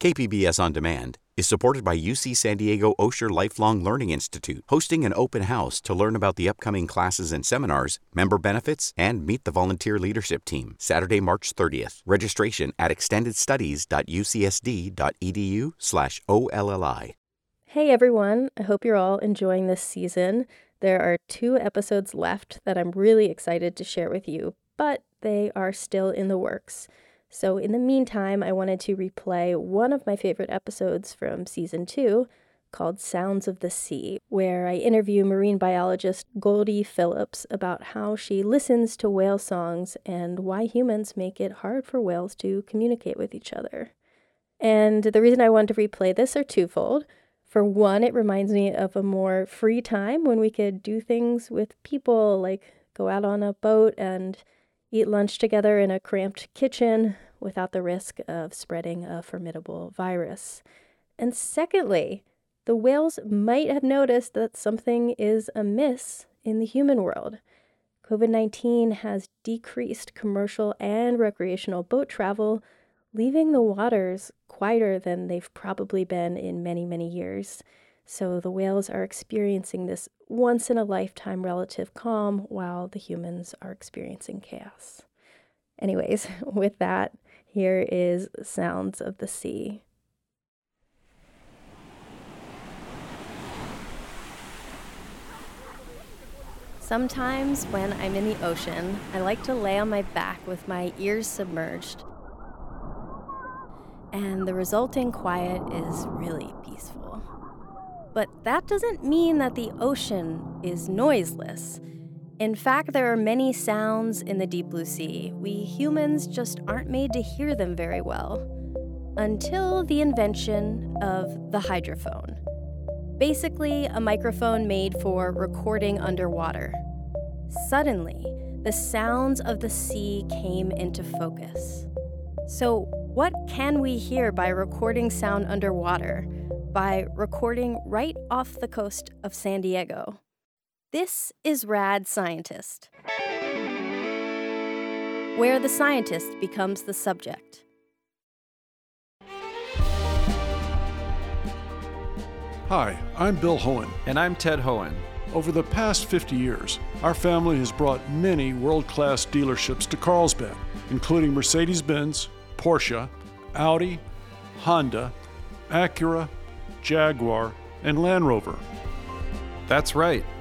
KPBS On Demand is supported by UC San Diego Osher Lifelong Learning Institute, hosting an open house to learn about the upcoming classes and seminars, member benefits, and meet the volunteer leadership team. Saturday, March 30th. Registration at extendedstudies.ucsd.edu/olli. Hey everyone, I hope you're all enjoying this season. There are two episodes left that I'm really excited to share with you, but they are still in the works. So, in the meantime, I wanted to replay one of my favorite episodes from season two called Sounds of the Sea, where I interview marine biologist Goldie Phillips about how she listens to whale songs and why humans make it hard for whales to communicate with each other. And the reason I wanted to replay this are twofold. For one, it reminds me of a more free time when we could do things with people, like go out on a boat and eat lunch together in a cramped kitchen without the risk of spreading a formidable virus. And secondly, the whales might have noticed that something is amiss in the human world. COVID 19 has decreased commercial and recreational boat travel, leaving the waters quieter than they've probably been in many, many years. So the whales are experiencing this once in a lifetime relative calm while the humans are experiencing chaos. Anyways, with that, here is Sounds of the Sea. Sometimes when I'm in the ocean, I like to lay on my back with my ears submerged. And the resulting quiet is really peaceful. But that doesn't mean that the ocean is noiseless. In fact, there are many sounds in the deep blue sea. We humans just aren't made to hear them very well. Until the invention of the hydrophone. Basically, a microphone made for recording underwater. Suddenly, the sounds of the sea came into focus. So, what can we hear by recording sound underwater? by recording right off the coast of San Diego. This is Rad Scientist, where the scientist becomes the subject. Hi, I'm Bill Hoehn. And I'm Ted Hoehn. Over the past 50 years, our family has brought many world class dealerships to Carlsbad, including Mercedes Benz, Porsche, Audi, Honda, Acura, Jaguar, and Land Rover. That's right.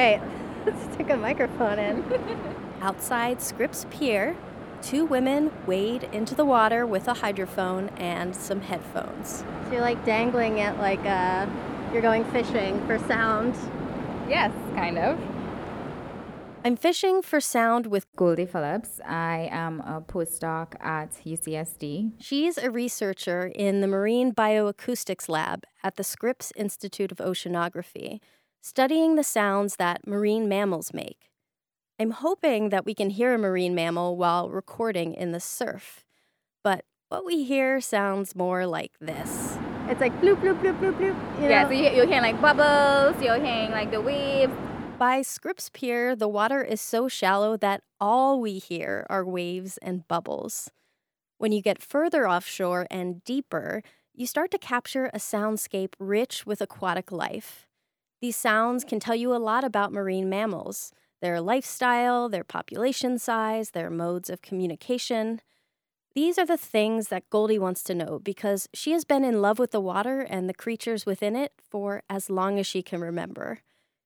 right, let's stick a microphone in. Outside Scripps Pier, two women wade into the water with a hydrophone and some headphones. So you're like dangling it like uh, you're going fishing for sound. Yes, kind of. I'm fishing for sound with Goldie Phillips. I am a postdoc at UCSD. She's a researcher in the Marine Bioacoustics Lab at the Scripps Institute of Oceanography, studying the sounds that marine mammals make. I'm hoping that we can hear a marine mammal while recording in the surf. But what we hear sounds more like this. It's like bloop, bloop, bloop, bloop, bloop. You yeah, know? so you, you're hearing like bubbles, you're hearing like the waves. By Scripps Pier, the water is so shallow that all we hear are waves and bubbles. When you get further offshore and deeper, you start to capture a soundscape rich with aquatic life. These sounds can tell you a lot about marine mammals their lifestyle, their population size, their modes of communication. These are the things that Goldie wants to know because she has been in love with the water and the creatures within it for as long as she can remember.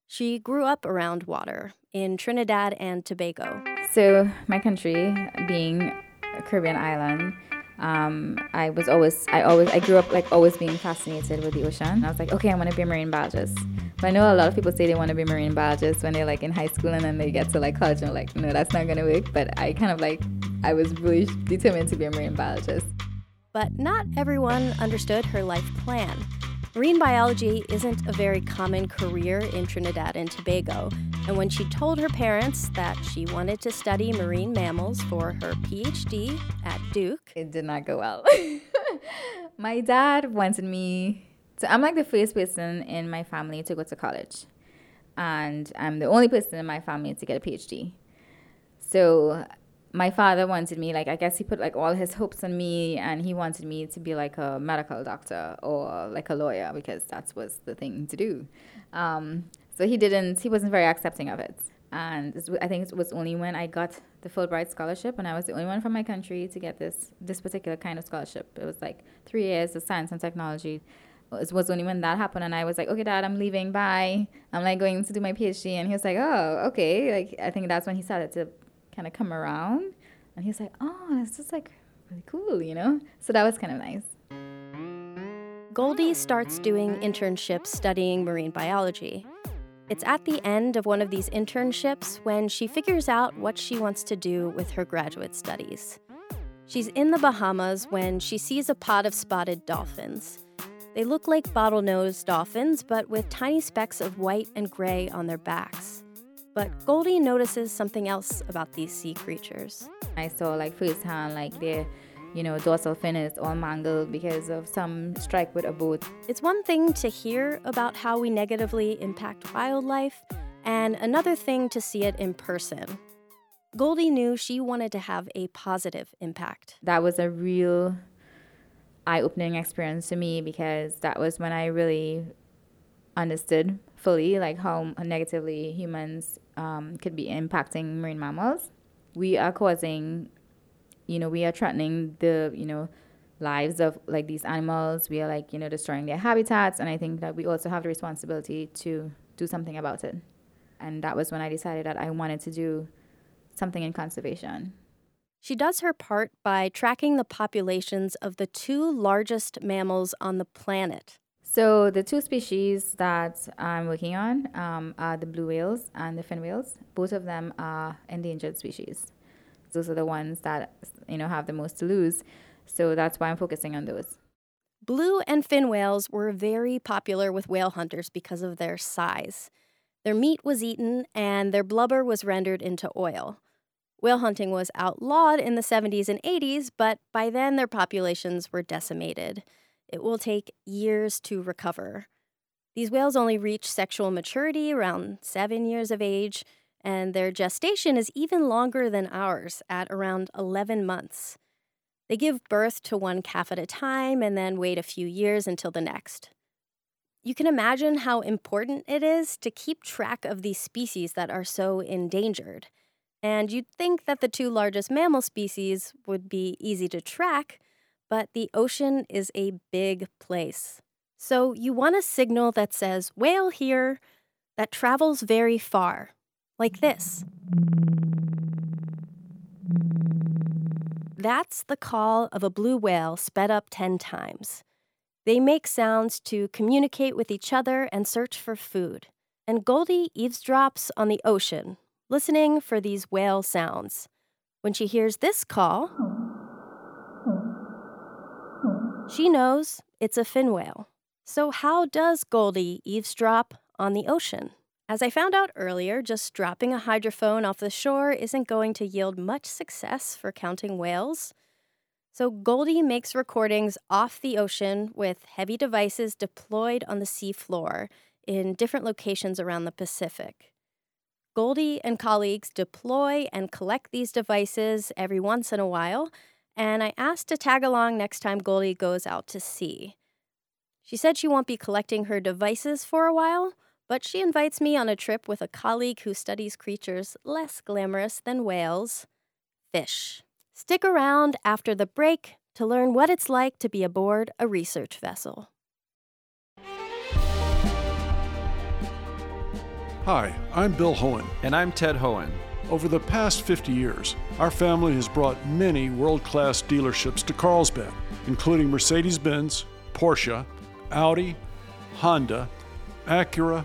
She grew up around water in Trinidad and Tobago. So, my country being a Caribbean island, um, I was always, I always, I grew up like always being fascinated with the ocean. I was like, okay, I want to be a marine biologist. But I know a lot of people say they want to be marine biologists when they're like in high school and then they get to like college and like, no, that's not gonna work. But I kind of like, I was really determined to be a marine biologist. But not everyone understood her life plan. Marine biology isn't a very common career in Trinidad and Tobago, and when she told her parents that she wanted to study marine mammals for her PhD at Duke, it did not go well. my dad wanted me to, I'm like the first person in my family to go to college, and I'm the only person in my family to get a PhD. So my father wanted me like I guess he put like all his hopes on me and he wanted me to be like a medical doctor or like a lawyer because that was the thing to do. Um, so he didn't he wasn't very accepting of it. And I think it was only when I got the Fulbright scholarship and I was the only one from my country to get this this particular kind of scholarship. It was like three years of science and technology. It was only when that happened and I was like, okay, dad, I'm leaving. Bye. I'm like going to do my PhD. And he was like, oh, okay. Like, I think that's when he started to kind of come around. And he's like, oh, this is like really cool, you know? So that was kind of nice. Goldie starts doing internships studying marine biology. It's at the end of one of these internships when she figures out what she wants to do with her graduate studies. She's in the Bahamas when she sees a pod of spotted dolphins. They look like bottlenose dolphins, but with tiny specks of white and gray on their backs. But Goldie notices something else about these sea creatures. I saw like firsthand like their, you know, dorsal fin is all mangled because of some strike with a boat. It's one thing to hear about how we negatively impact wildlife, and another thing to see it in person. Goldie knew she wanted to have a positive impact. That was a real eye opening experience to me because that was when I really understood fully like how negatively humans um, could be impacting marine mammals. We are causing, you know, we are threatening the, you know, lives of like these animals. We are like, you know, destroying their habitats. And I think that we also have the responsibility to do something about it. And that was when I decided that I wanted to do something in conservation. She does her part by tracking the populations of the two largest mammals on the planet so the two species that I'm working on um, are the blue whales and the fin whales. Both of them are endangered species. Those are the ones that you know have the most to lose. So that's why I'm focusing on those. Blue and fin whales were very popular with whale hunters because of their size. Their meat was eaten and their blubber was rendered into oil. Whale hunting was outlawed in the 70s and 80s, but by then their populations were decimated. It will take years to recover. These whales only reach sexual maturity around seven years of age, and their gestation is even longer than ours at around 11 months. They give birth to one calf at a time and then wait a few years until the next. You can imagine how important it is to keep track of these species that are so endangered. And you'd think that the two largest mammal species would be easy to track, but the ocean is a big place. So you want a signal that says whale here that travels very far, like this. That's the call of a blue whale sped up 10 times. They make sounds to communicate with each other and search for food. And Goldie eavesdrops on the ocean, listening for these whale sounds. When she hears this call, she knows it's a fin whale. So, how does Goldie eavesdrop on the ocean? As I found out earlier, just dropping a hydrophone off the shore isn't going to yield much success for counting whales. So, Goldie makes recordings off the ocean with heavy devices deployed on the seafloor in different locations around the Pacific. Goldie and colleagues deploy and collect these devices every once in a while and I asked to tag along next time Goldie goes out to sea. She said she won't be collecting her devices for a while, but she invites me on a trip with a colleague who studies creatures less glamorous than whales fish. Stick around after the break to learn what it's like to be aboard a research vessel. Hi, I'm Bill Hoehn. And I'm Ted Hoehn. Over the past 50 years, our family has brought many world class dealerships to Carlsbad, including Mercedes Benz, Porsche, Audi, Honda, Acura,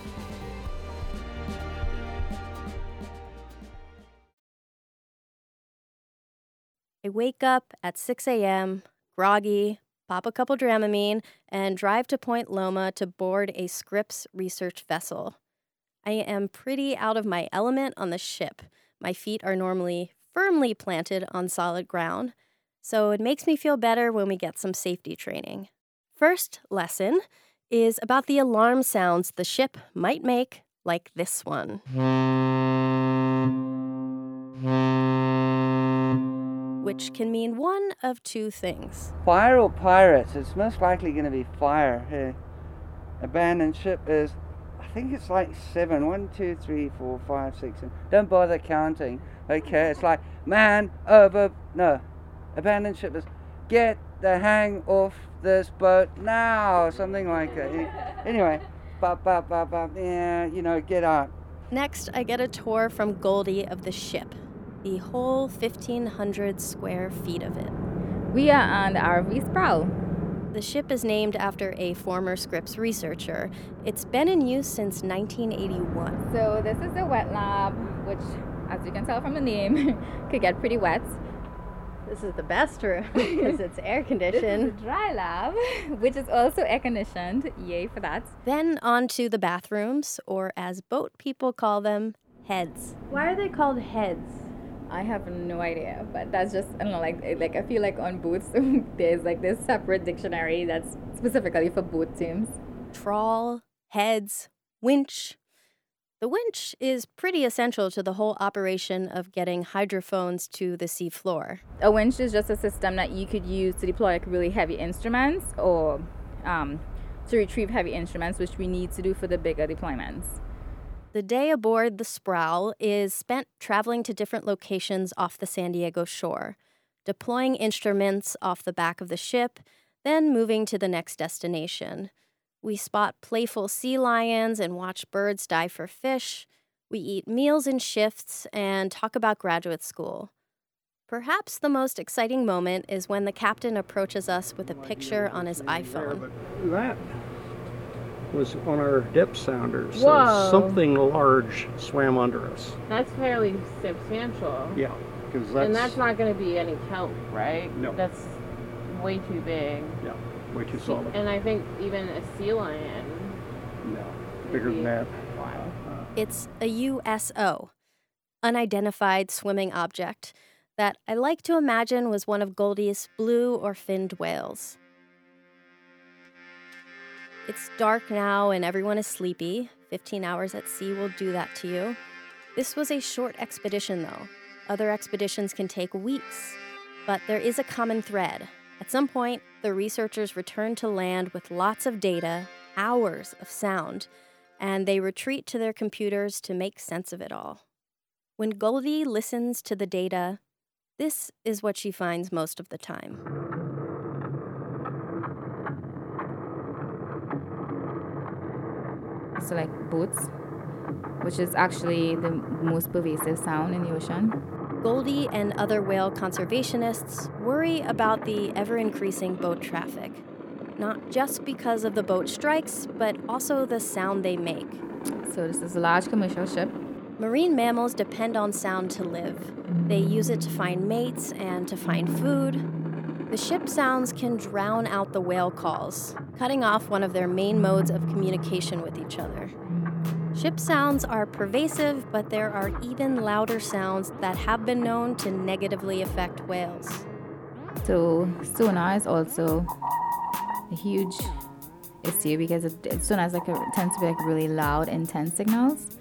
I wake up at 6 a.m., groggy, pop a couple Dramamine, and drive to Point Loma to board a Scripps research vessel. I am pretty out of my element on the ship. My feet are normally firmly planted on solid ground, so it makes me feel better when we get some safety training. First lesson is about the alarm sounds the ship might make, like this one. Which can mean one of two things. Fire or pirates? It's most likely going to be fire here. Abandoned ship is, I think it's like seven. One, two, three, four, five, six. Seven. Don't bother counting. Okay, it's like man over. No, abandoned ship is get the hang off this boat now. Something like that. Anyway, bop, bop, bop, bop. Yeah, you know, get up. Next, I get a tour from Goldie of the ship, the whole 1,500 square feet of it. We are on the RV Sproul. The ship is named after a former Scripps researcher. It's been in use since 1981. So this is the wet lab, which, as you can tell from the name, could get pretty wet. This is the best room because it's air This is conditioned. the dry lab, which is also air conditioned. Yay for that. Then on to the bathrooms, or as boat people call them, heads. Why are they called heads? I have no idea, but that's just I don't know. Like like I feel like on boats there's like this separate dictionary that's specifically for boat teams. Trawl, heads, winch. The winch is pretty essential to the whole operation of getting hydrophones to the seafloor. A winch is just a system that you could use to deploy like really heavy instruments or um, to retrieve heavy instruments, which we need to do for the bigger deployments. The day aboard the Sproul is spent traveling to different locations off the San Diego shore, deploying instruments off the back of the ship, then moving to the next destination. We spot playful sea lions and watch birds dive for fish. We eat meals in shifts and talk about graduate school. Perhaps the most exciting moment is when the captain approaches us with a picture on his iPhone. That was on our depth sounder. So Whoa. something large swam under us. That's fairly substantial. Yeah, because that's, and that's not going to be any kelp, right? No. That's way too big. yeah, way too solid. And I think even a sea lion. no, bigger than that. Wow. It's a USO, unidentified swimming object, that I like to imagine was one of Goldie's blue or finned whales. It's dark now and everyone is sleepy. 15 hours at sea will do that to you. This was a short expedition, though. Other expeditions can take weeks. But there is a common thread. At some point, the researchers return to land with lots of data, hours of sound, and they retreat to their computers to make sense of it all. When Goldie listens to the data, this is what she finds most of the time. So like boats, which is actually the most pervasive sound in the ocean. Goldie and other whale conservationists worry about the ever increasing boat traffic, not just because of the boat strikes, but also the sound they make. So this is a large commercial ship. Marine mammals depend on sound to live. They use it to find mates and to find food. The ship sounds can drown out the whale calls, cutting off one of their main modes of communication with each other. Ship sounds are pervasive, but there are even louder sounds that have been known to negatively affect whales. So sonar is also a huge issue because it, sonar is like a, tends to be like really loud, intense signals,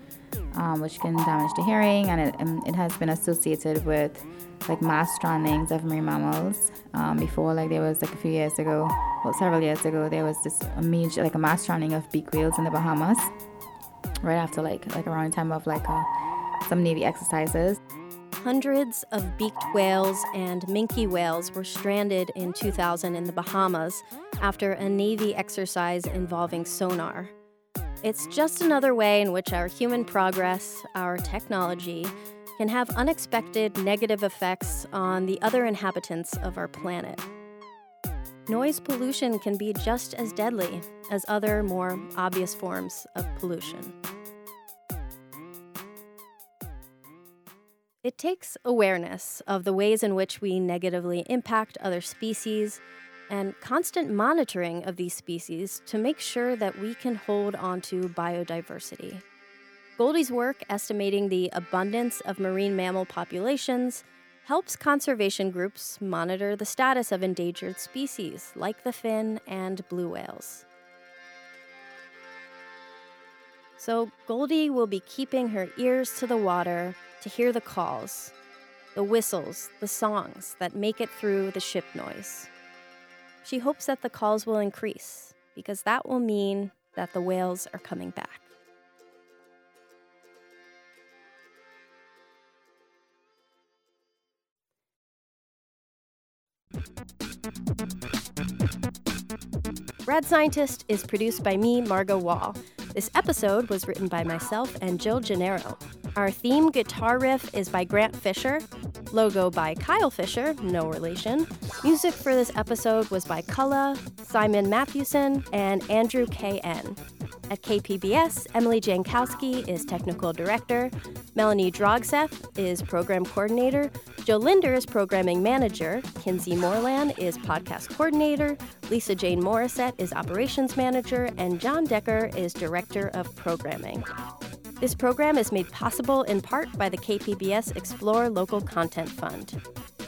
um, which can damage the hearing, and it, it has been associated with like mass strandings of marine mammals. Um, before, like there was like a few years ago, well, several years ago, there was this major like a mass stranding of beak whales in the Bahamas, right after like like around the time of like uh, some navy exercises. Hundreds of beaked whales and minke whales were stranded in 2000 in the Bahamas after a Navy exercise involving sonar. It's just another way in which our human progress, our technology, can have unexpected negative effects on the other inhabitants of our planet. Noise pollution can be just as deadly as other more obvious forms of pollution. It takes awareness of the ways in which we negatively impact other species and constant monitoring of these species to make sure that we can hold onto biodiversity. Goldie's work estimating the abundance of marine mammal populations helps conservation groups monitor the status of endangered species like the fin and blue whales. So, Goldie will be keeping her ears to the water to hear the calls, the whistles, the songs that make it through the ship noise. She hopes that the calls will increase because that will mean that the whales are coming back. Rad Scientist is produced by me, Margot Wohl. This episode was written by myself and Jill Gennaro. Our theme guitar riff is by Grant Fisher, logo by Kyle Fisher, no relation. Music for this episode was by Culla, Simon Mathewson, and Andrew K.N. At KPBS, Emily Jankowski is technical director, Melanie Drogseth is program coordinator, Joe Linder is programming manager, Kinsey Moreland is podcast coordinator, Lisa Jane Morissette is operations manager, and John Decker is director of programming. This program is made possible in part by the KPBS Explore Local Content Fund.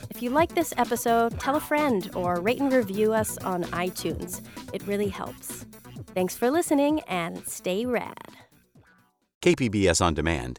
If you like this episode, tell a friend or rate and review us on iTunes. It really helps. Thanks for listening and stay rad. KPBS On Demand